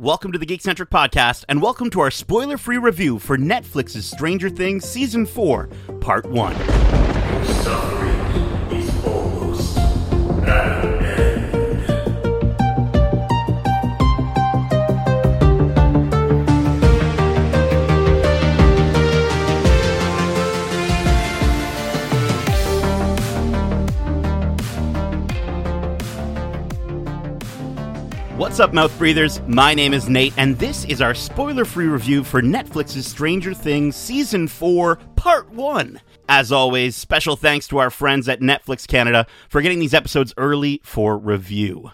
Welcome to the Geekcentric Podcast, and welcome to our spoiler free review for Netflix's Stranger Things Season 4, Part 1. Suffering What's up, mouth breathers? My name is Nate, and this is our spoiler free review for Netflix's Stranger Things Season 4, Part 1. As always, special thanks to our friends at Netflix Canada for getting these episodes early for review.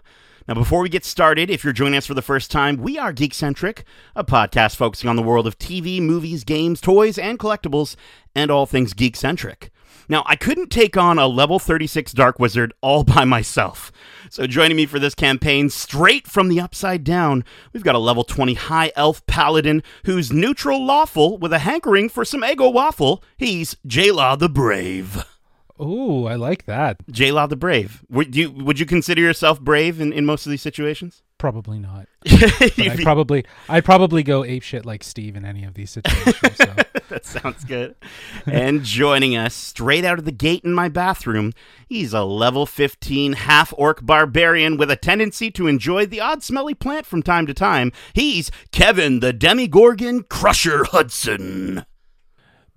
Now, before we get started, if you're joining us for the first time, we are Geekcentric, a podcast focusing on the world of TV, movies, games, toys, and collectibles, and all things geek-centric. Now, I couldn't take on a level 36 Dark Wizard all by myself. So, joining me for this campaign, straight from the Upside Down, we've got a level 20 High Elf Paladin who's neutral lawful with a hankering for some Eggo Waffle. He's J-Law the Brave. Ooh, I like that. J-Law the Brave. Would you, would you consider yourself brave in, in most of these situations? Probably not. I probably I'd probably go ape shit like Steve in any of these situations. So. that sounds good. and joining us straight out of the gate in my bathroom, he's a level 15 half orc barbarian with a tendency to enjoy the odd smelly plant from time to time. He's Kevin the Demogorgon Crusher Hudson.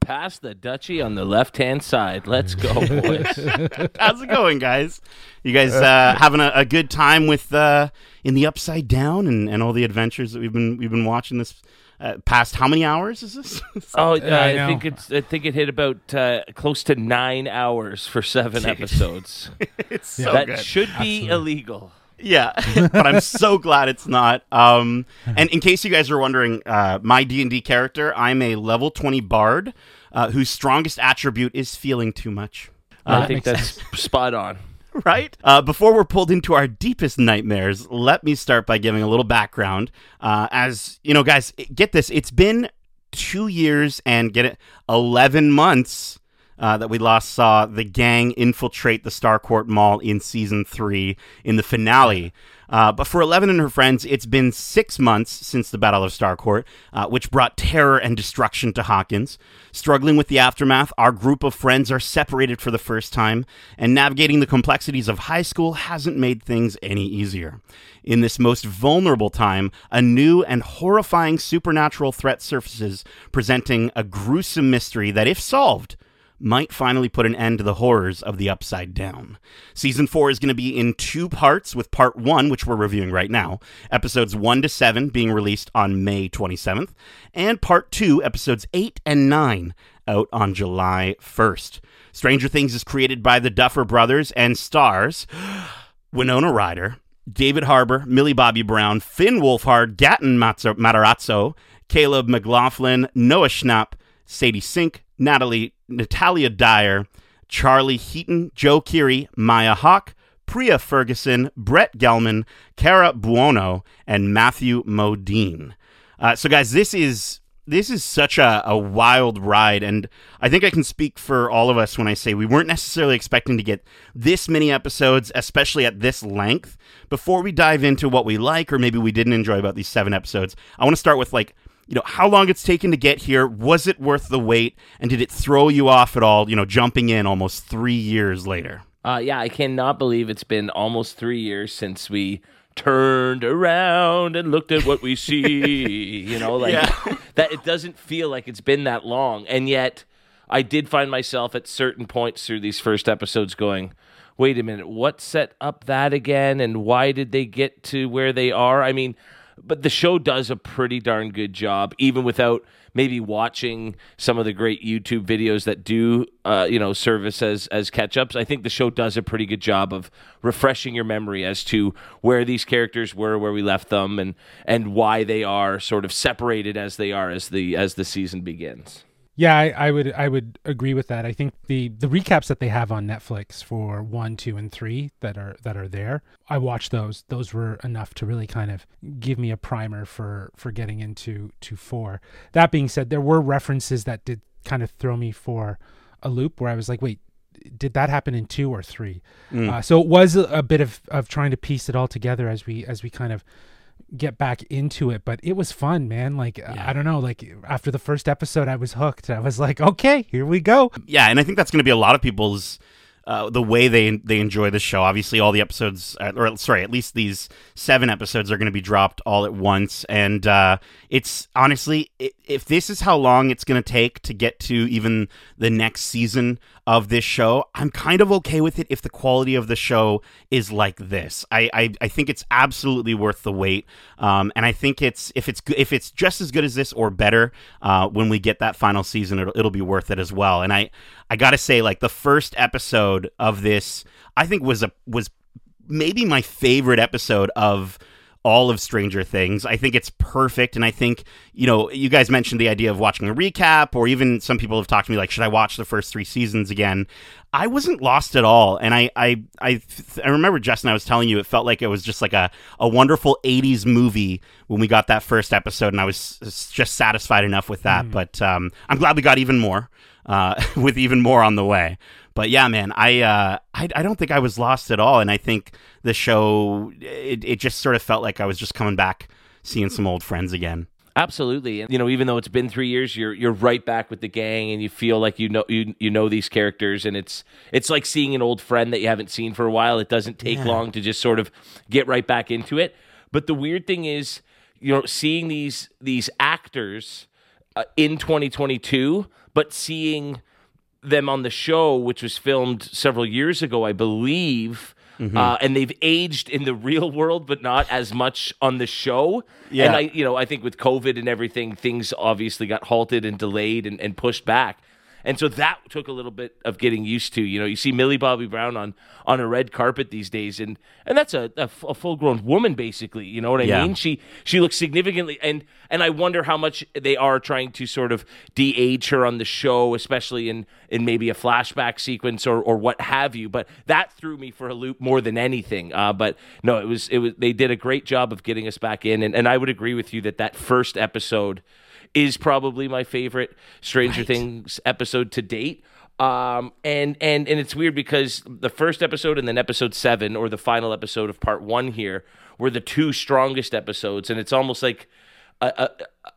Past the dutchie on the left hand side. Let's go, boys. How's it going, guys? You guys uh, having a, a good time with uh, in the Upside Down and, and all the adventures that we've been we've been watching this uh, past how many hours is this? oh, uh, I I, think it's. I think it hit about uh, close to nine hours for seven episodes. it's so that good. should be illegal. Yeah, but I'm so glad it's not. Um, and in case you guys are wondering, uh, my D and D character, I'm a level 20 bard uh, whose strongest attribute is feeling too much. I think makes that's spot on. Right? Uh, before we're pulled into our deepest nightmares, let me start by giving a little background. Uh, as you know, guys, get this: it's been two years and get it, 11 months. Uh, that we last saw the gang infiltrate the Starcourt Mall in season three in the finale. Uh, but for Eleven and her friends, it's been six months since the Battle of Starcourt, uh, which brought terror and destruction to Hawkins. Struggling with the aftermath, our group of friends are separated for the first time, and navigating the complexities of high school hasn't made things any easier. In this most vulnerable time, a new and horrifying supernatural threat surfaces, presenting a gruesome mystery that, if solved, might finally put an end to the horrors of the Upside Down. Season 4 is going to be in two parts, with part 1, which we're reviewing right now, episodes 1 to 7 being released on May 27th, and part 2, episodes 8 and 9, out on July 1st. Stranger Things is created by the Duffer Brothers and stars Winona Ryder, David Harbour, Millie Bobby Brown, Finn Wolfhard, Gaten Matarazzo, Caleb McLaughlin, Noah Schnapp, Sadie Sink, Natalie Natalia Dyer, Charlie Heaton, Joe Keery, Maya Hawke, Priah Ferguson, Brett Gelman, Cara Buono, and Matthew Modine. Uh, so, guys, this is this is such a, a wild ride, and I think I can speak for all of us when I say we weren't necessarily expecting to get this many episodes, especially at this length. Before we dive into what we like or maybe we didn't enjoy about these seven episodes, I want to start with like you know how long it's taken to get here was it worth the wait and did it throw you off at all you know jumping in almost three years later Uh, yeah, I cannot believe it's been almost three years since we turned around and looked at what we see. you know, like that. It doesn't feel like it's been that long, and yet I did find myself at certain points through these first episodes going. Wait a minute, what set up that again, and why did they get to where they are? I mean, but the show does a pretty darn good job, even without maybe watching some of the great YouTube videos that do, uh, you know, service as as catch ups. I think the show does a pretty good job of refreshing your memory as to where these characters were, where we left them, and and why they are sort of separated as they are as the as the season begins. Yeah, I, I would I would agree with that. I think the the recaps that they have on Netflix for one, two, and three that are that are there, I watched those. Those were enough to really kind of give me a primer for for getting into to four. That being said, there were references that did kind of throw me for a loop where I was like, wait, did that happen in two or three? Uh, so it was a, a bit of of trying to piece it all together as we as we kind of get back into it, but it was fun, man. Like I don't know, like after the first episode, I was hooked. I was like, okay, here we go. Yeah, and I think that's going to be a lot of people's uh, the way they they enjoy the show. Obviously, all the episodes, or sorry, at least these seven episodes are going to be dropped all at once. And uh, it's honestly, if this is how long it's going to take to get to even the next season of this show, I'm kind of okay with it if the quality of the show is like this. I I, I think it's absolutely worth the wait. Um, and I think it's if it's if it's just as good as this or better uh, when we get that final season, it'll, it'll be worth it as well. And I I gotta say, like the first episode of this, I think was a was maybe my favorite episode of all of Stranger Things. I think it's perfect, and I think you know you guys mentioned the idea of watching a recap, or even some people have talked to me like, should I watch the first three seasons again? I wasn't lost at all, and I I I, I remember Justin. I was telling you, it felt like it was just like a a wonderful '80s movie when we got that first episode, and I was just satisfied enough with that. But um, I'm glad we got even more uh, with even more on the way. But yeah, man, I, uh, I I don't think I was lost at all, and I think the show it, it just sort of felt like I was just coming back, seeing some old friends again. Absolutely, and you know, even though it's been three years, you're you're right back with the gang, and you feel like you know you you know these characters, and it's it's like seeing an old friend that you haven't seen for a while. It doesn't take long to just sort of get right back into it. But the weird thing is, you know, seeing these these actors uh, in 2022, but seeing them on the show, which was filmed several years ago, I believe. Uh, and they've aged in the real world, but not as much on the show. Yeah. And I, you know, I think with COVID and everything, things obviously got halted and delayed and, and pushed back. And so that took a little bit of getting used to. You know, you see Millie Bobby Brown on on a red carpet these days, and and that's a a full grown woman basically. You know what I Yeah. mean? She she looks significantly, and and I wonder how much they are trying to sort of de-age her on the show, especially in in maybe a flashback sequence or or what have you. But that threw me for a loop more than anything. Uh, but no, it was it was they did a great job of getting us back in, and and I would agree with you that that first episode is probably my favorite Stranger Things episode to date. Um, and and and it's weird because the first episode and then episode seven, or the final episode of part one here, were the two strongest episodes, and it's almost like a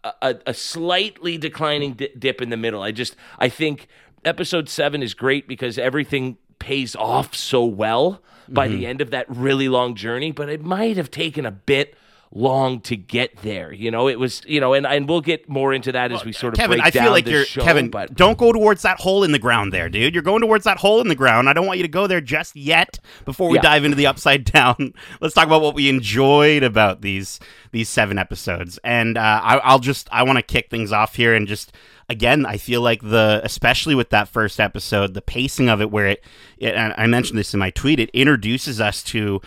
a, a, a slightly declining di- dip in the middle. I just I think episode seven is great because everything pays off so well by the end of that really long journey, but it might have taken a bit long to get there. You know, it was you know, and and we'll get more into that as we sort of Kevin, break I down feel like you're show, Kevin. but Don't go towards that hole in the ground there, dude. You're going towards that hole in the ground. I don't want you to go there just yet. Before we Yeah. dive into the upside down, let's talk about what we enjoyed about these these seven episodes. And uh, I, I'll just I want to kick things off here and just again, I feel like the especially with that first episode, the pacing of it, where it, it and I mentioned this in my tweet, it introduces us to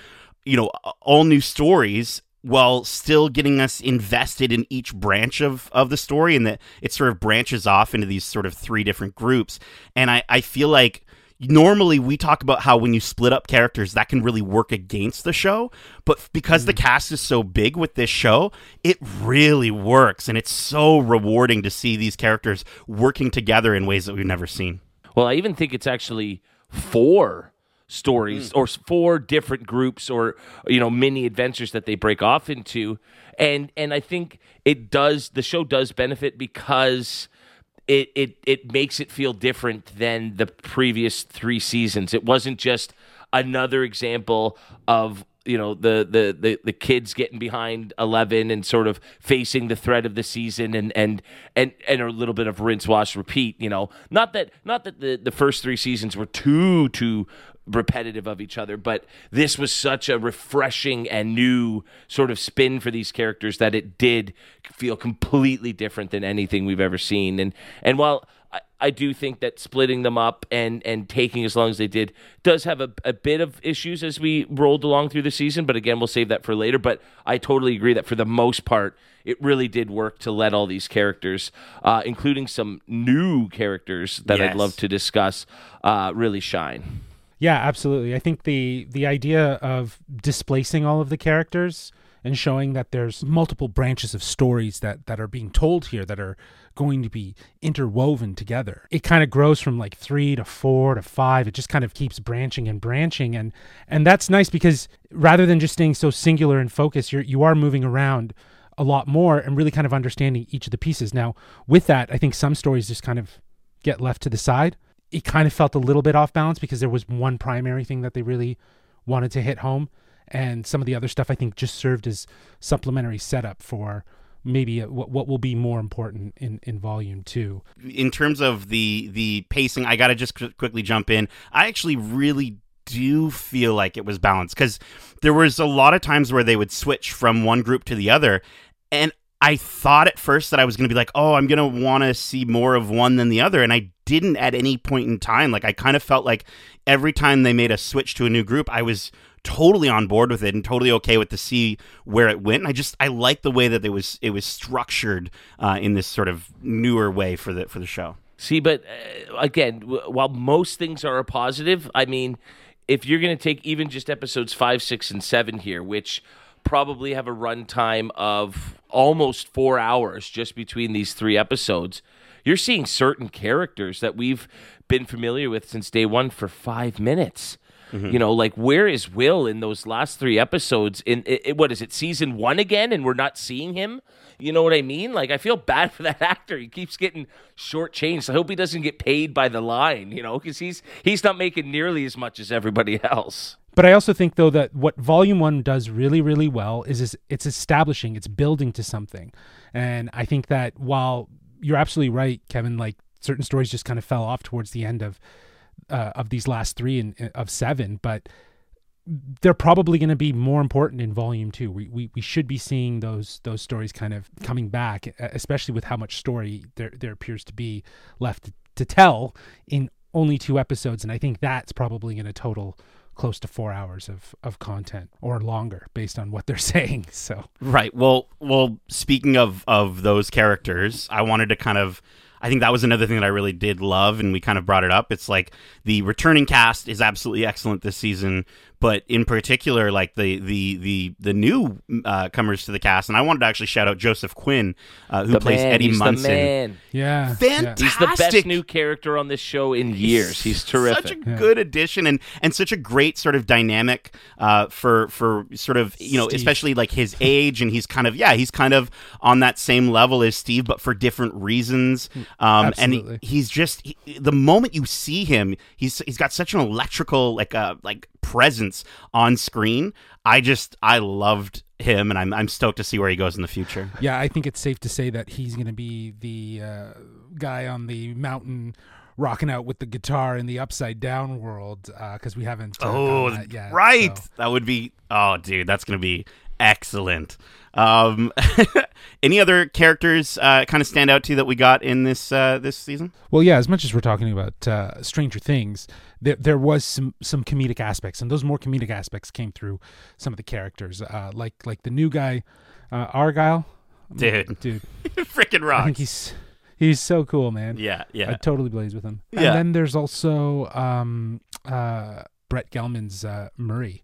you know all new stories while still getting us invested in each branch of, of the story and that it sort of branches off into these sort of three different groups. And I, I feel like normally we talk about how when you split up characters that can really work against the show but because the mm. cast is so big with this show it really works and it's so rewarding to see these characters working together in ways that we've never seen. Well, I even think it's actually four stories mm. or four different groups or you know mini adventures that they break off into. And and I think it does the show does benefit because it it it makes it feel different than the previous 3 seasons. It wasn't just another example of you know the, the the the kids getting behind 11 and sort of facing the threat of the season and and and and a little bit of rinse wash repeat you know. Not that not that the the first 3 seasons were too too repetitive of each other but this was such a refreshing and new sort of spin for these characters that it did feel completely different than anything we've ever seen and and while I, I do think that splitting them up and and taking as long as they did does have a, a bit of issues as we rolled along through the season. But again, we'll save that for later. But I totally agree that for the most part, it really did work to let all these characters, uh, including some new characters that I'd love to discuss, uh, really shine. Yeah, absolutely. I think the the idea of displacing all of the characters and showing that there's multiple branches of stories that that are being told here that are going to be interwoven together. It kind of grows from like 3 to 4 to 5. It just kind of keeps branching and branching and and that's nice because rather than just staying so singular and focused, you're you are moving around a lot more and really kind of understanding each of the pieces. Now, with that, I think some stories just kind of get left to the side. It kind of felt a little bit off balance because there was one primary thing that they really wanted to hit home, and some of the other stuff I think just served as supplementary setup for maybe what what will be more important in in volume two. in terms of the the pacing, I got to just qu- quickly jump in. I actually really do feel like it was balanced because there was a lot of times where they would switch from one group to the other, and I thought at first that I was going to be like, oh, I'm going to want to see more of one than the other, and I didn't at any point in time. Like I kind of felt like every time they made a switch to a new group, I was totally on board with it and totally okay with to see where it went. And I just I like the way that it was it was structured uh, in this sort of newer way for the for the show. See, but uh, again, w- while most things are a positive, I mean, if you're going to take even just episodes five, six, and seven here, which probably have a runtime of almost four hours just between these three episodes, you're seeing certain characters that we've been familiar with since day one for five minutes. Mm-hmm. You know, like where is Will in those last three episodes? In i i- what is it, season one again, and we're not seeing him? You know what I mean? Like I feel bad for that actor. He keeps getting shortchanged. I hope he doesn't get paid by the line. You know, because he's he's not making nearly as much as everybody else. But I also think though that what volume 1 does really really well is, is it's establishing, it's building to something. And I think that while you're absolutely right Kevin like certain stories just kind of fell off towards the end of uh, of these last 3 and of 7, but they're probably going to be more important in volume 2. We, we we should be seeing those those stories kind of coming back especially with how much story there there appears to be left to tell in only two episodes and I think that's probably going to total close to four hours of, of content or longer based on what they're saying. So Right. Well, well. Speaking of of those characters, I wanted to kind of. I think that was another thing that I really did love, and we kind of brought it up. It's like the returning cast is absolutely excellent this season, but in particular, like the the the the new uh, comers to the cast, and I wanted to actually shout out Joseph Quinn, uh, who The plays man, Eddie he's Munson. The man. yeah, Fantastic. He's the best new character on this show in years. He's terrific. Such a good addition and and such a great sort of dynamic uh, for for sort of you know Steve. especially like his age and he's kind of yeah he's kind of on that same level as Steve but for different reasons. Um, and he- he's just he, the moment you see him, he's he's got such an electrical like uh like presence on screen. I just I loved him and I'm I'm stoked to see where he goes in the future. yeah. I think it's safe to say that he's going to be the uh, guy on the mountain rocking out with the guitar in the upside down world because we haven't. Uh, Oh, yet, right. so. That would be. Oh, dude, that's gonna be excellent. Um, any other characters uh, kind of stand out to you that we got in this uh, this season? Well, yeah. As much as we're talking about uh, Stranger Things, there there was some some comedic aspects, and those more comedic aspects came through some of the characters, uh, like like the new guy, uh, Argyle. Dude, Dude, freaking I think he's he's so cool, man. yeah, yeah. I totally blaze with him. Yeah. And then there's also um, uh, Brett Gelman's uh, Murray.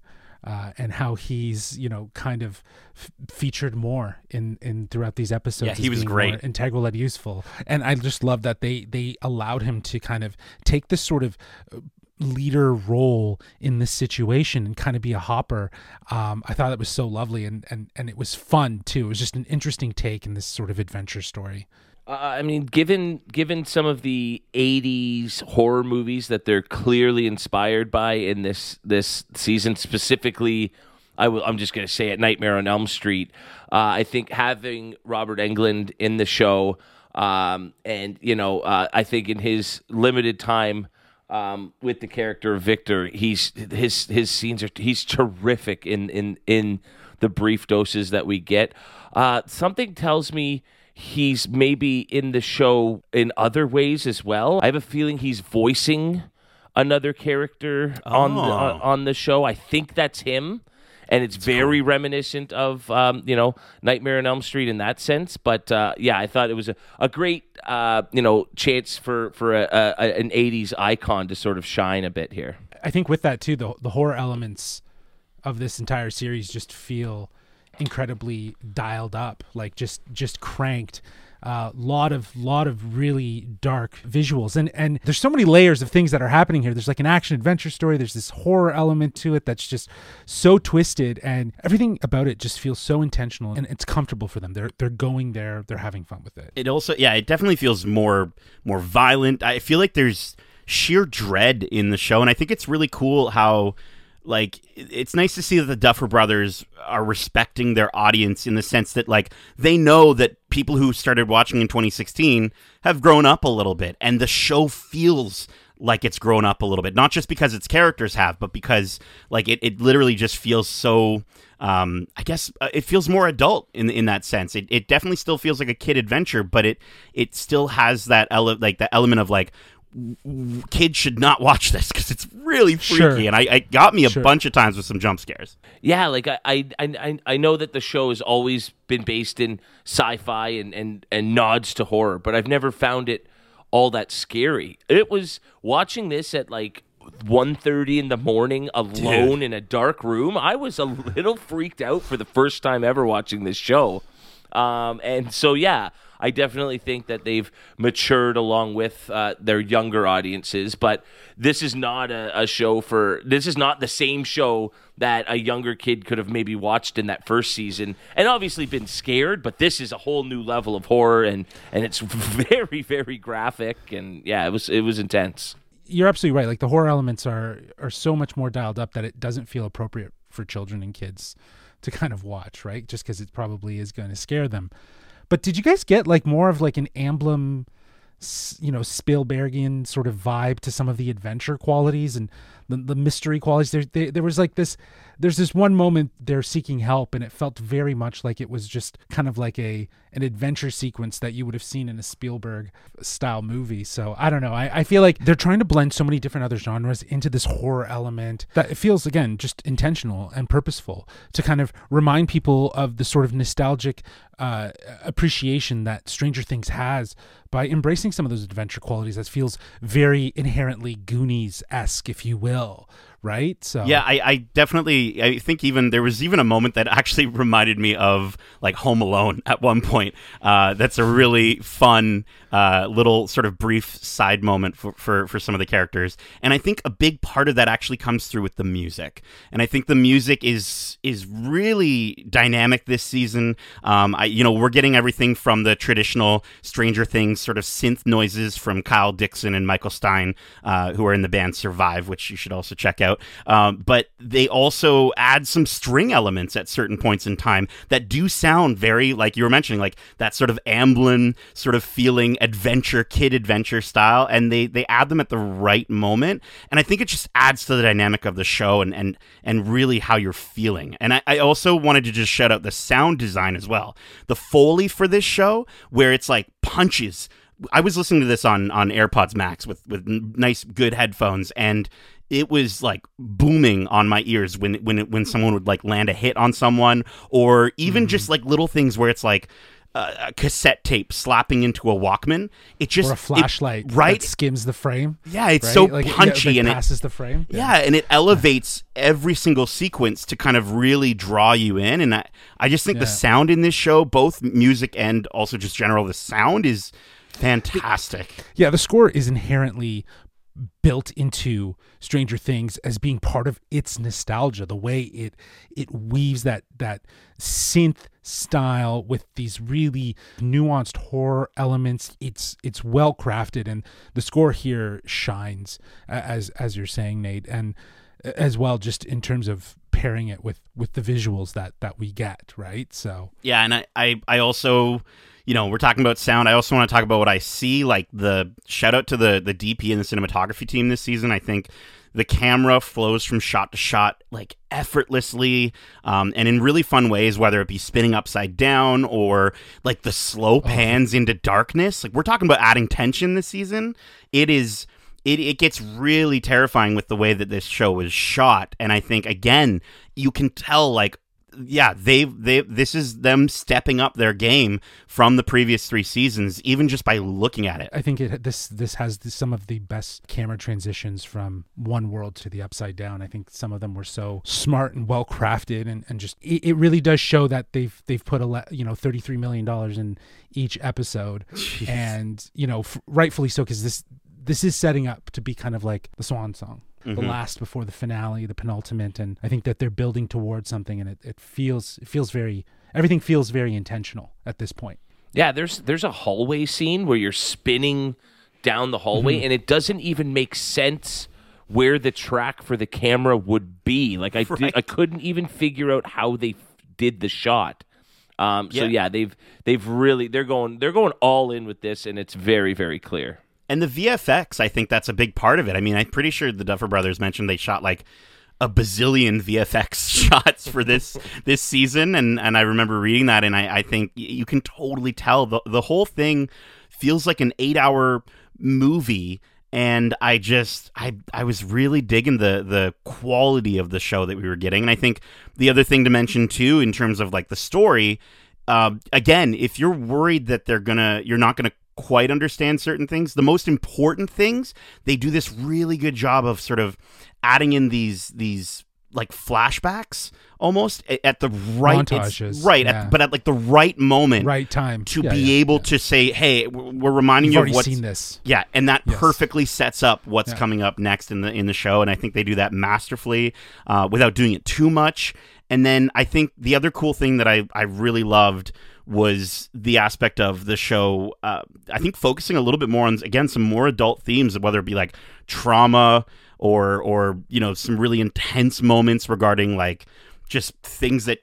Uh, and how he's you know kind of f- featured more in in throughout these episodes. Yeah, he was great. integral and useful. And I just love that they they allowed him to kind of take this sort of uh, leader role in this situation and kind of be a hopper. Um, I thought that was so lovely and and and it was fun too. It was just an interesting take in this sort of adventure story. Uh, I mean, given given some of the '80s horror movies that they're clearly inspired by in this this season, specifically, I will, I'm just going to say it: Nightmare on Elm Street. Uh, I think having Robert Englund in the show, um, and you know, uh, I think in his limited time um, with the character of Victor, he's his his scenes are he's terrific in in in the brief doses that we get. Uh, something tells me he's maybe in the show in other ways as well. I have a feeling he's voicing another character on the, Oh. on, on the show. I think that's him. And it's very reminiscent of um, you know Nightmare on Elm Street in that sense, but uh, yeah, I thought it was a, a great uh, you know chance for for a, a, a- an '80s icon to sort of shine a bit here. I think with that too, the the horror elements of this entire series just feel incredibly dialed up, like just just cranked. A uh, lot of lot of really dark visuals. And and there's so many layers of things that are happening here. There's like an action adventure story. There's this horror element to it that's just so twisted and everything about it just feels so intentional and it's comfortable for them. They're they're going there. They're having fun with it. It also, yeah, it definitely feels more more violent. I feel like there's sheer dread in the show, and I think it's really cool how, like, it's nice to see that the Duffer Brothers are respecting their audience in the sense that, like, they know that people who started watching in 2016 have grown up a little bit, and the show feels like it's grown up a little bit, not just because its characters have, but because, like, it, it literally just feels so um, I guess uh, it feels more adult in in that sense. It, it definitely still feels like a kid adventure, but it it still has that ele- like the element of like kids should not watch this because it's really freaky, Sure. and I, I got me a Sure. bunch of times with some jump scares. Yeah, like I, I, I, I know that the show has always been based in sci-fi and, and, and nods to horror, but I've never found it all that scary. It was watching this at like 1.30 in the morning alone in a dark room. I was a little freaked out for the first time ever watching this show. Um, and so, yeah, I definitely think that they've matured along with uh, their younger audiences. But this is not a, a show for. This is not the same show that a younger kid could have maybe watched in that first season, and obviously been scared. But this is a whole new level of horror, and and it's very very graphic, and yeah, it was it was intense. you're absolutely right. Like the horror elements are are so much more dialed up that it doesn't feel appropriate for children and kids to kind of watch, right? Just because it probably is going to scare them. But did you guys get like more of like an Amblin, you know, Spielbergian sort of vibe to some of the adventure qualities? And the, the mystery qualities? There, there, there was like this. There's this one moment they're seeking help, and it felt very much like it was just kind of like a an adventure sequence that you would have seen in a Spielberg style movie. So I don't know. I, I feel like they're trying to blend so many different other genres into this horror element that it feels again just intentional and purposeful to kind of remind people of the sort of nostalgic uh, appreciation that Stranger Things has by embracing some of those adventure qualities that feels very inherently Goonies esque, if you will no Right? So Yeah, I, I definitely. I think even there was even a moment that actually reminded me of like Home Alone at one point. Uh, that's a really fun uh, little sort of brief side moment for, for for some of the characters, and I think a big part of that actually comes through with the music. And I think the music is is really dynamic this season. Um, I you know we're getting everything from the traditional Stranger Things sort of synth noises from Kyle Dixon and Michael Stein, uh, who are in the band Survive, which you should also check out. Um, but they also add some string elements at certain points in time that do sound very like you were mentioning, like that sort of Amblin sort of feeling adventure, kid adventure style, and they they add them at the right moment, and I think it just adds to the dynamic of the show and and and really how you're feeling. And I, I also wanted to just shout out the sound design as well, the foley for this show, where it's like punches. I was listening to this on on AirPods Max with with nice good headphones and it was like booming on my ears when when it, when someone would like land a hit on someone or even just like little things where it's like uh, a cassette tape slapping into a Walkman. It just or a it- flashlight right? that skims the frame. yeah, it's right? so Like, it- yeah, punchy like and it, passes the frame. yeah, and it elevates every single sequence to kind of really draw you in. And I, I just think the sound in this show, both music and also just general, the sound is fantastic. Yeah, the score is inherently built into Stranger Things as being part of its nostalgia. The way it it weaves that that synth style with these really nuanced horror elements. It's it's well crafted, and the score here shines as as you're saying, Nate, and as well just in terms of pairing it with with the visuals that that we get. Right, so Yeah, and I, I, I also, you know, we're talking about sound. I also want to talk about what I see. Like the shout out to the the DP and the cinematography team this season. I think the camera flows from shot to shot like effortlessly um, and in really fun ways whether it be spinning upside down or like the slow pans into darkness like we're talking about adding tension this season it is it, it gets really terrifying with the way that this show is shot and i think again you can tell like yeah, they've they this is them stepping up their game from the previous three seasons, even just by looking at it. I think it this this has some of the best camera transitions from one world to the upside down. I think some of them were so smart and well crafted, and, and just it, it really does show that they've they've put a you know thirty three million dollars in each episode, and you know f- rightfully so because this this is setting up to be kind of like the swan song. The last before the finale, the penultimate, and I think that they're building towards something, and it, it feels it feels very everything feels very intentional at this point. Yeah, there's there's a hallway scene where you're spinning down the hallway Mm-hmm. and it doesn't even make sense where the track for the camera would be. Like I did, Right. I couldn't even figure out how they f- did the shot. Um, so Yeah. yeah, they've they've really they're going they're going all in with this and it's very very clear. And the VFX, I think that's a big part of it. I mean, I'm pretty sure the Duffer Brothers mentioned they shot like a bazillion VFX shots for this this season, and and I remember reading that, and I, I think you can totally tell the the whole thing feels like an eight hour movie. And I just I I was really digging the the quality of the show that we were getting, and I think the other thing to mention too, in terms of like the story, uh, again, if you're worried that they're gonna, you're not gonna quite understand certain things, the most important things, they do this really good job of sort of adding in these these like flashbacks almost at, the right Montages, right, yeah. at, but at like the right moment, Right time to Yeah, be yeah, able to say, "Hey, we're reminding You've you of what's seen this. yeah, and that Yes. perfectly sets up what's coming up next in the in the show, and I think they do that masterfully uh, without doing it too much. And then I think the other cool thing that I I really loved was the aspect of the show. Uh, I think focusing a little bit more on again some more adult themes, whether it be like trauma or or you know some really intense moments regarding like just things that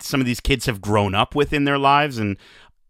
some of these kids have grown up with in their lives and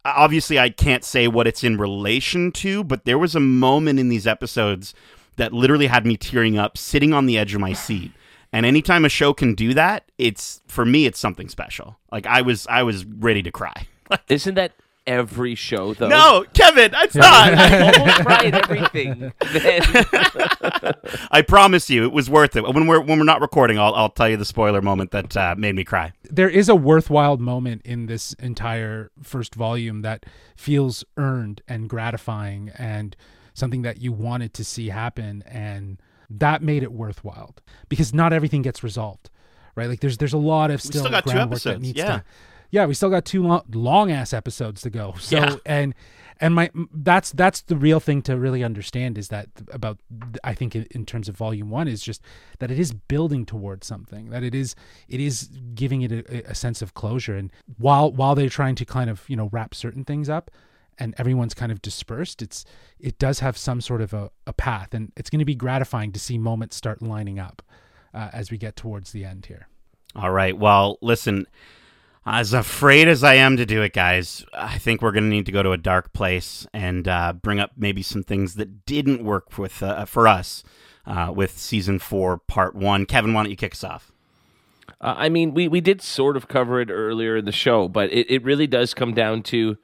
obviously I can't say what it's in relation to, but there was a moment in these episodes that literally had me tearing up, sitting on the edge of my seat. And anytime a show can do that, it's for me it's something special. Like I was I was ready to cry. Isn't that every show though? no, Kevin, it's not. I almost cry everything. I promise you it was worth it. When we're when we're not recording, I'll I'll tell you the spoiler moment that uh, made me cry. there is a worthwhile moment in this entire first volume that feels earned and gratifying and something that you wanted to see happen and that made it worthwhile because not everything gets resolved right like there's there's a lot of still, still got two groundwork that episodes, needs yeah. to yeah we still got two long, long ass episodes to go so Yeah. and and my that's that's the real thing to really understand is that about i think in, in terms of volume one is just that it is building towards something that it is it is giving it a, a sense of closure and while while they're trying to kind of you know wrap certain things up and everyone's kind of dispersed it's it does have some sort of a, a path and it's going to be gratifying to see moments start lining up uh, as we get towards the end here All right. Well, listen, as afraid as I am to do it, guys, I think we're going to need to go to a dark place and uh, bring up maybe some things that didn't work with uh, for us uh, with season four, part one. Kevin, why don't you kick us off? Uh, I mean, we, we did sort of cover it earlier in the show, but it, it really does come down to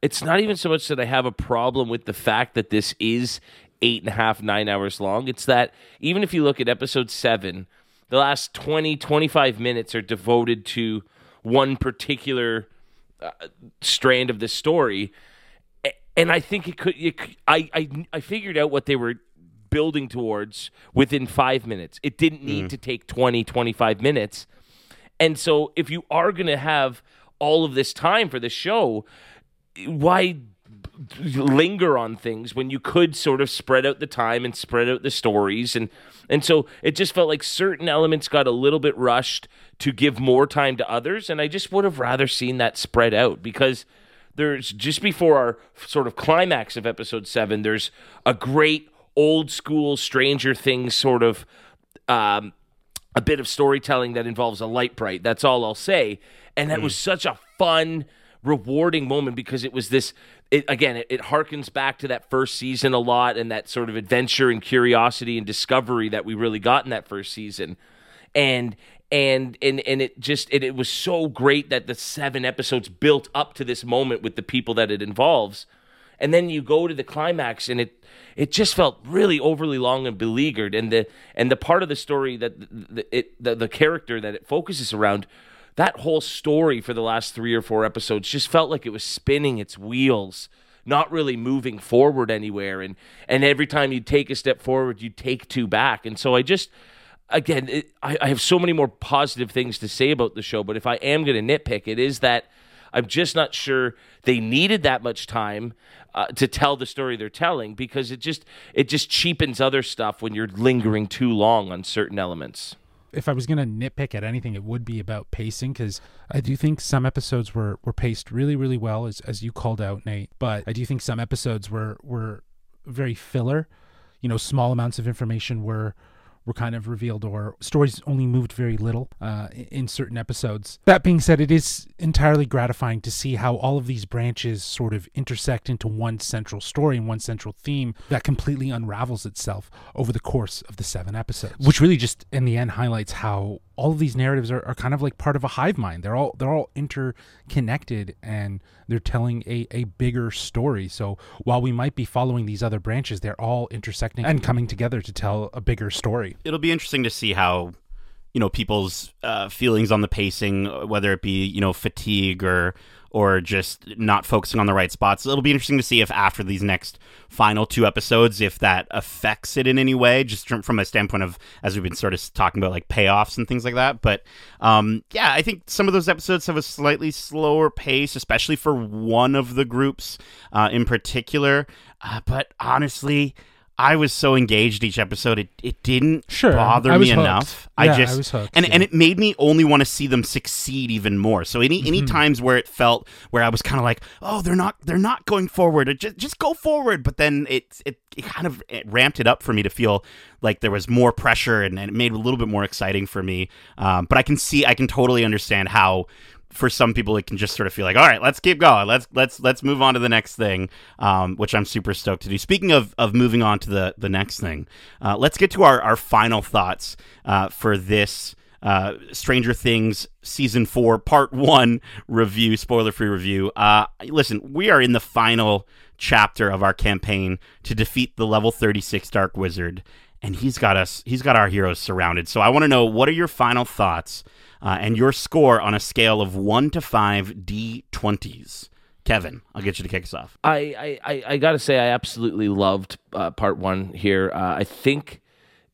it's not even so much that I have a problem with the fact that this is eight and a half, nine hours long. It's that even if you look at episode seven, the last 20, 25 minutes are devoted to one particular uh, strand of the story. And I think it could, it, could- I, I, I figured out what they were building towards within five minutes. It didn't need to take 20, 25 minutes. And so if you are going to have all of this time for the show, why linger on things when you could sort of spread out the time and spread out the stories and and so it just felt like certain elements got a little bit rushed to give more time to others and I just would have rather seen that spread out because there's just before our sort of climax of episode 7 there's a great old school stranger things sort of um a bit of storytelling that involves a Lite-Brite. That's all I'll say. And that was such a fun, rewarding moment because it was this. It, again, it, it harkens back to that first season a lot and that sort of adventure and curiosity and discovery that we really got in that first season. And and and and it just it, it was so great that the seven episodes built up to this moment with the people that it involves and then you go to the climax and it it just felt really overly long and beleaguered and the and the part of the story that the, the, it, the, the character that it focuses around that whole story for the last three or four episodes just felt like it was spinning its wheels not really moving forward anywhere. And and every time you take a step forward you take two back. And so i just again it, I, I have so many more positive things to say about the show but if i am going to nitpick it is that i'm just not sure they needed that much time uh, to tell the story they're telling because it just it just cheapens other stuff when you're lingering too long on certain elements if I was going to nitpick at anything, it would be about pacing because I do think some episodes were, were paced really, really well, as, as you called out, Nate. But I do think some episodes were, were very filler. You know, small amounts of information were were kind of revealed or stories only moved very little uh, in certain episodes. That being said, it is entirely gratifying to see how all of these branches sort of intersect into one central story and one central theme that completely unravels itself over the course of the seven episodes, which really just in the end highlights how all of these narratives are, are kind of like part of a hive mind. They're all they're all interconnected and they're telling a, a bigger story. So while we might be following these other branches, they're all intersecting and coming together to tell a bigger story. It'll be interesting to see how you know people's uh, feelings on the pacing, whether it be you know fatigue or or just not focusing on the right spots. It'll be interesting to see if after these next final two episodes, if that affects it in any way, just from, from a standpoint of as we've been sort of talking about like payoffs and things like that. But um, yeah, I think some of those episodes have a slightly slower pace, especially for one of the groups uh, in particular. Uh, but honestly. I was so engaged each episode, it, it didn't Sure, bother I me hooked. enough. Yeah, I I just was hooked, and and it made me only want to see them succeed even more. So any any Mm-hmm. times where it felt where I was kind of like, oh, they're not they're not going forward, just just go forward. But then it it, it kind of it ramped it up for me to feel like there was more pressure and, and it made it a little bit more exciting for me. Um, but I can see I can totally understand how for some people it can just sort of feel like all right let's keep going let's let's let's move on to the next thing um, which i'm super stoked to do speaking of of moving on to the the next thing uh, let's get to our our final thoughts uh, for this uh, Stranger Things season four, part one review, spoiler free review. Uh, listen, we are in the final chapter of our campaign to defeat the level 36 Dark Wizard, and he's got us, he's got our heroes surrounded. So I want to know what are your final thoughts uh, and your score on a scale of one to five D20s? Kevin, I'll get you to kick us off. I, I, I, I got to say, I absolutely loved uh, part one here. Uh, I think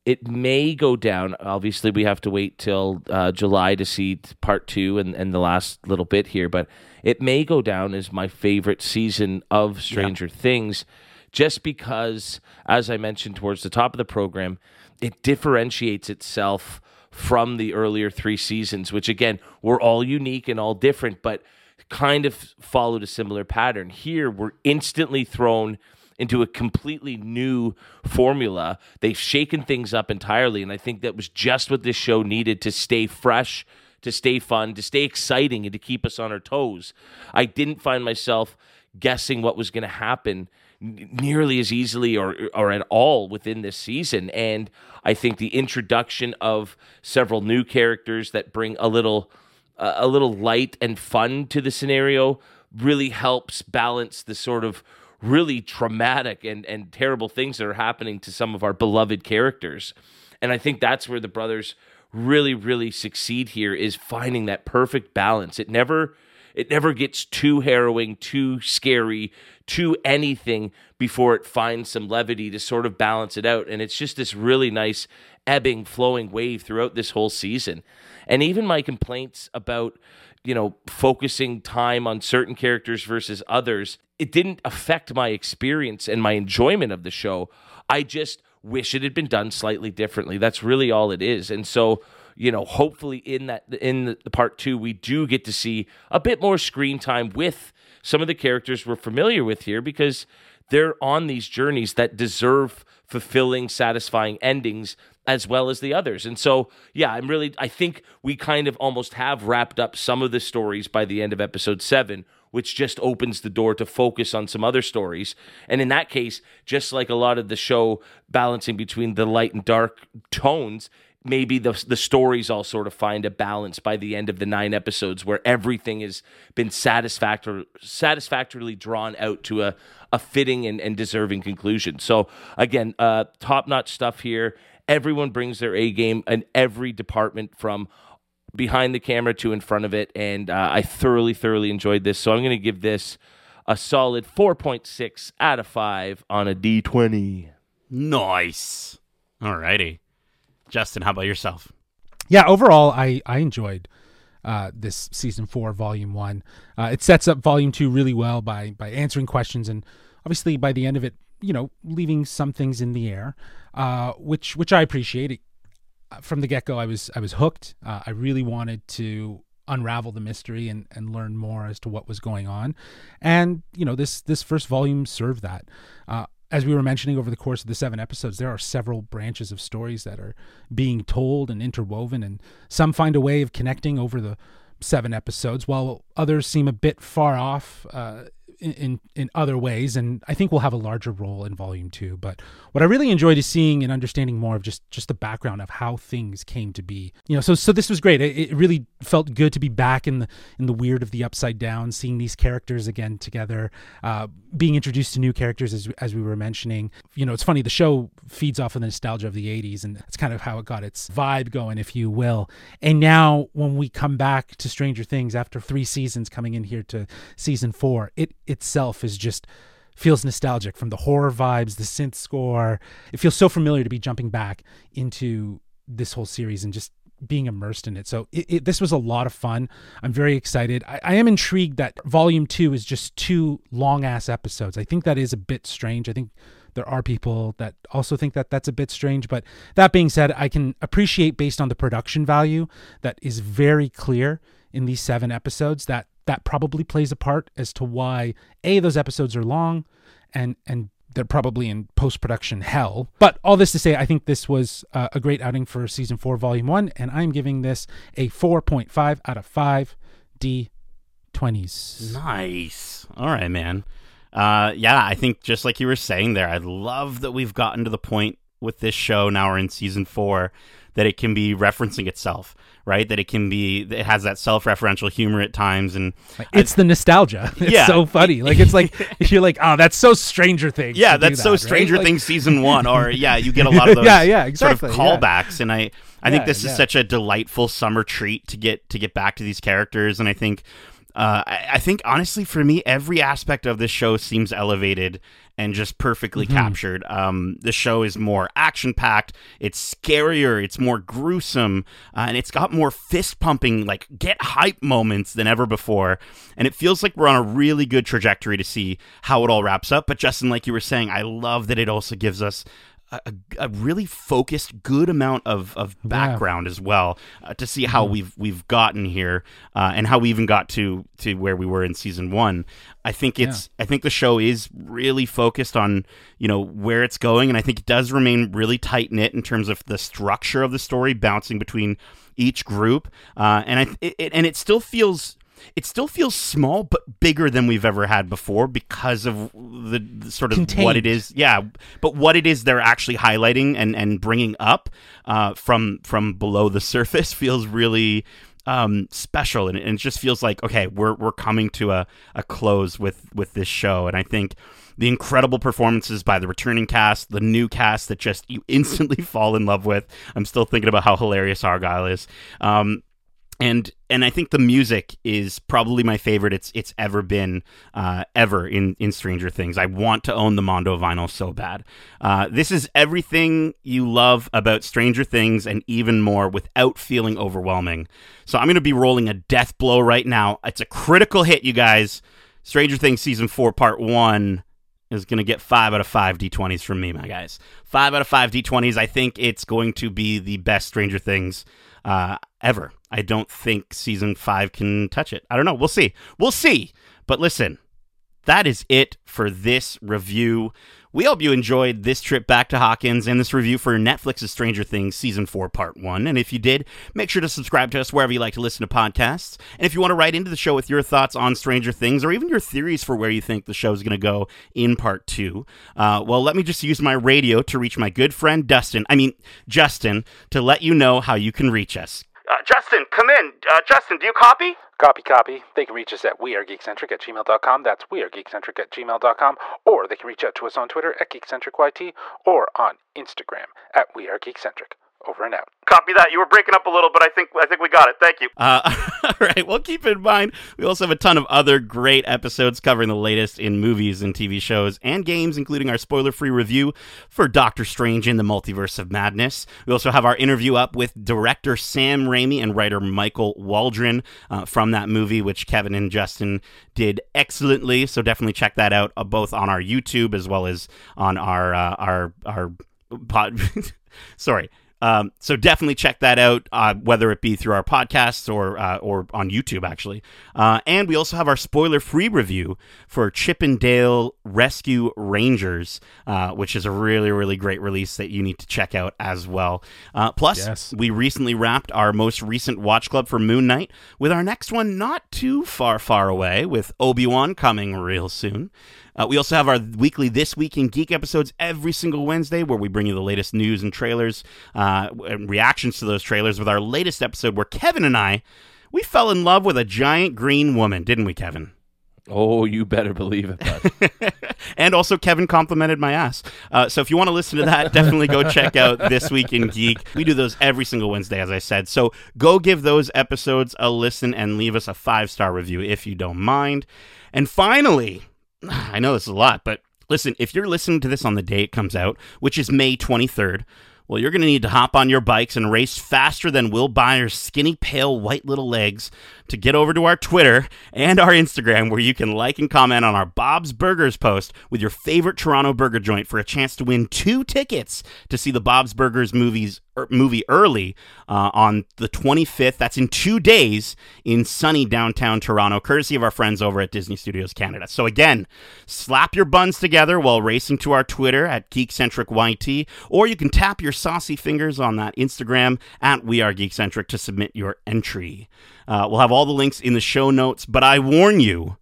it may go down. Obviously, we have to wait till uh, July to see part two and, and the last little bit here, but it may go down as my favorite season of Stranger Things just because, as I mentioned towards the top of the program, it differentiates itself from the earlier three seasons, which again were all unique and all different, but kind of followed a similar pattern. Here, we're instantly thrown into a completely new formula. They've shaken things up entirely, and I think that was just what this show needed to stay fresh, to stay fun, to stay exciting, and to keep us on our toes. I didn't find myself guessing what was going to happen nearly as easily or or at all within this season. And I think the introduction of several new characters that bring a little uh, a little light and fun to the scenario really helps balance the sort of really traumatic and and terrible things that are happening to some of our beloved characters. And I think that's where the brothers really really succeed here is finding that perfect balance. It never it never gets too harrowing, too scary, too anything before it finds some levity to sort of balance it out. And it's just this really nice ebbing, flowing wave throughout this whole season. And even my complaints about, you know, focusing time on certain characters versus others, it didn't affect my experience and my enjoyment of the show. I just wish it had been done slightly differently. That's really all it is. And so, you know, hopefully in that in the part two, we do get to see a bit more screen time with some of the characters we're familiar with here because they're on these journeys that deserve fulfilling, satisfying endings as well as the others. And so, yeah, I'm really I think we kind of almost have wrapped up some of the stories by the end of episode 7 which just opens the door to focus on some other stories. And in that case, just like a lot of the show balancing between the light and dark tones, maybe the the stories all sort of find a balance by the end of the nine episodes where everything has been satisfactory satisfactorily drawn out to a a fitting and, and deserving conclusion. So again, uh, top notch stuff here. Everyone brings their A game in every department from behind the camera to in front of it, and uh, I thoroughly, thoroughly enjoyed this. So I'm going to give this a solid 4.6 out of 5 on a D20. Nice. Alrighty. Justin, how about yourself? yeah overall i i enjoyed uh, this season four volume one. Uh, it sets up volume two really well by by answering questions and obviously by the end of it you know leaving some things in the air uh, which which i appreciate. Uh, from the get-go i was i was hooked. Uh, i really wanted to unravel the mystery and and learn more as to what was going on. And you know this this first volume served that. Uh, as we were mentioning over the course of the seven episodes, there are several branches of stories that are being told and interwoven, and some find a way of connecting over the seven episodes, while others seem a bit far off uh, in, in other ways. And I think we'll have a larger role in volume two. But what I really enjoyed is seeing and understanding more of just just the background of how things came to be. You know, so so this was great. It, it really felt good to be back in the in the weird of the upside down, seeing these characters again together, uh, being introduced to new characters as as we were mentioning. You know, it's funny. The show feeds off of the nostalgia of the '80s, and that's kind of how it got its vibe going, if you will. And now, when we come back to Stranger Things after three seasons, coming in here to season four, it itself is just feels nostalgic from the horror vibes, the synth score. It feels so familiar to be jumping back into this whole series and just being immersed in it. So it, it, this was a lot of fun. I'm very excited. I, I am intrigued that volume two is just two long ass episodes. I think that is a bit strange. I think there are people that also think that that's a bit strange. But that being said, I can appreciate based on the production value that is very clear in these seven episodes that that probably plays a part as to why a those episodes are long and and they're probably in post production hell. But all this to say, I think this was uh, a great outing for season four, volume one, and I'm giving this a 4.5 out of 5 D20s. Nice. All right, man. Uh, yeah, I think just like you were saying there, I love that we've gotten to the point with this show now we're in season four that it can be referencing itself, right? That it can be, it has that self-referential humor at times, and It's the nostalgia. It's Yeah. so funny. Like it's like you're like, oh, that's so Stranger Things. yeah, that's so that, right? Stranger Like- Things season one, or yeah, you get a lot of those Yeah, yeah, sort exactly, of yeah. callbacks, and I I think this is yeah. such a delightful summer treat to get to get back to these characters, and I think. Uh, I, I think honestly, for me, every aspect of this show seems elevated and just perfectly Mm-hmm. captured. Um, the show is more action packed. It's scarier. It's more gruesome, uh, and it's got more fist pumping, like get hype moments than ever before. And it feels like we're on a really good trajectory to see how it all wraps up. But Justin, like you were saying, I love that it also gives us a, a, really focused, good amount of, of background as well uh, to see how we've we've gotten here uh, and how we even got to to where we were in season one. I think it's I think the show is really focused on you know where it's going, and I think it does remain really tight knit in terms of the structure of the story, bouncing between each group, uh, and I it, and it still feels it still feels small but bigger than we've ever had before because of the, the sort of what it is yeah but what it is they're actually highlighting and and bringing up uh, from from below the surface feels really um, special and, and it just feels like okay we're we're coming to a, a close with with this show and I think the incredible performances by the returning cast, the new cast that just you instantly fall in love with. I'm still thinking about how hilarious Argyle is. Um, and and I think the music is probably my favorite it's it's ever been uh, ever in in Stranger Things. I want to own the Mondo vinyl so bad. Uh, this is everything you love about Stranger Things and even more without feeling overwhelming. So I'm going to be rolling a death blow right now. It's a critical hit, you guys. Stranger Things season four, part one is going to get five out of five D20s from me, my guys. Five out of five D20s. I think it's going to be the best Stranger Things uh, ever. I don't think season five can touch it. I don't know. We'll see. We'll see. But listen, that is it for this review. We hope you enjoyed this trip back to Hawkins and this review for Netflix's Stranger Things Season 4 Part 1. And if you did, make sure to subscribe to us wherever you like to listen to podcasts. And if you want to write into the show with your thoughts on Stranger Things or even your theories for where you think the show is going to go in Part 2, uh, well, let me just use my radio to reach my good friend Dustin, I mean, Justin, to let you know how you can reach us. Uh, Justin, come in. Uh, Justin, do you copy? Copy, copy. They can reach us at wearegeekcentric at gmail.com. That's wearegeekcentric at gmail.com. Or they can reach out to us on Twitter at geekcentricyt or on Instagram at wearegeekcentric. Over and out. Copy that. You were breaking up a little, but I think I think we got it. Thank you. Uh, all right. Well, keep in mind we also have a ton of other great episodes covering the latest in movies and TV shows and games, including our spoiler-free review for Doctor Strange in the Multiverse of Madness. We also have our interview up with director Sam Raimi and writer Michael Waldron uh, from that movie, which Kevin and Justin did excellently. So definitely check that out, uh, both on our YouTube as well as on our uh, our our pod. Sorry um, so definitely check that out, uh, whether it be through our podcasts or uh, or on YouTube, actually. Uh, and we also have our spoiler-free review for Chip 'n Dale Rescue Rangers, uh, which is a really really great release that you need to check out as well. Uh, plus, Yes. we recently wrapped our most recent watch club for Moon Knight, with our next one not too far far away, with Obi Wan coming real soon. Uh, we also have our weekly This Week in Geek episodes every single Wednesday, where we bring you the latest news and trailers uh, and reactions to those trailers. With our latest episode, where Kevin and I we fell in love with a giant green woman, didn't we, Kevin? Oh, you better believe it, bud. and also, Kevin complimented my ass. Uh, so, if you want to listen to that, definitely go check out This Week in Geek. We do those every single Wednesday, as I said. So, go give those episodes a listen and leave us a five star review if you don't mind. And finally, I know this is a lot, but listen, if you're listening to this on the day it comes out, which is May 23rd, well, you're going to need to hop on your bikes and race faster than Will Byers' skinny, pale, white little legs to get over to our Twitter and our Instagram, where you can like and comment on our Bob's Burgers post with your favorite Toronto burger joint for a chance to win two tickets to see the Bob's Burgers movies er, movie early uh, on the 25th. That's in two days in sunny downtown Toronto, courtesy of our friends over at Disney Studios Canada. So again, slap your buns together while racing to our Twitter at GeekcentricYT, or you can tap your saucy fingers on that Instagram at We Are Geekcentric to submit your entry. Uh, we'll have all the links in the show notes, but I warn you,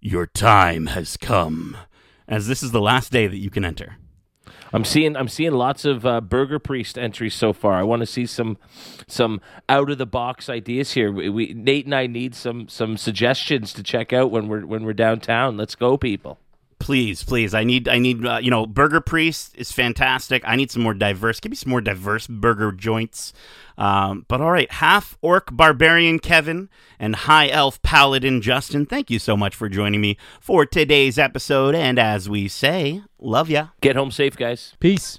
your time has come, as this is the last day that you can enter. I'm seeing I'm seeing lots of uh, Burger Priest entries so far. I want to see some some out of the box ideas here. We, we Nate and I need some some suggestions to check out when we're when we're downtown. Let's go, people. Please, please. I need, I need. Uh, you know, Burger Priest is fantastic. I need some more diverse. Give me some more diverse burger joints. Um, but all right, half orc barbarian Kevin and high elf paladin Justin. Thank you so much for joining me for today's episode. And as we say, love ya. Get home safe, guys. Peace.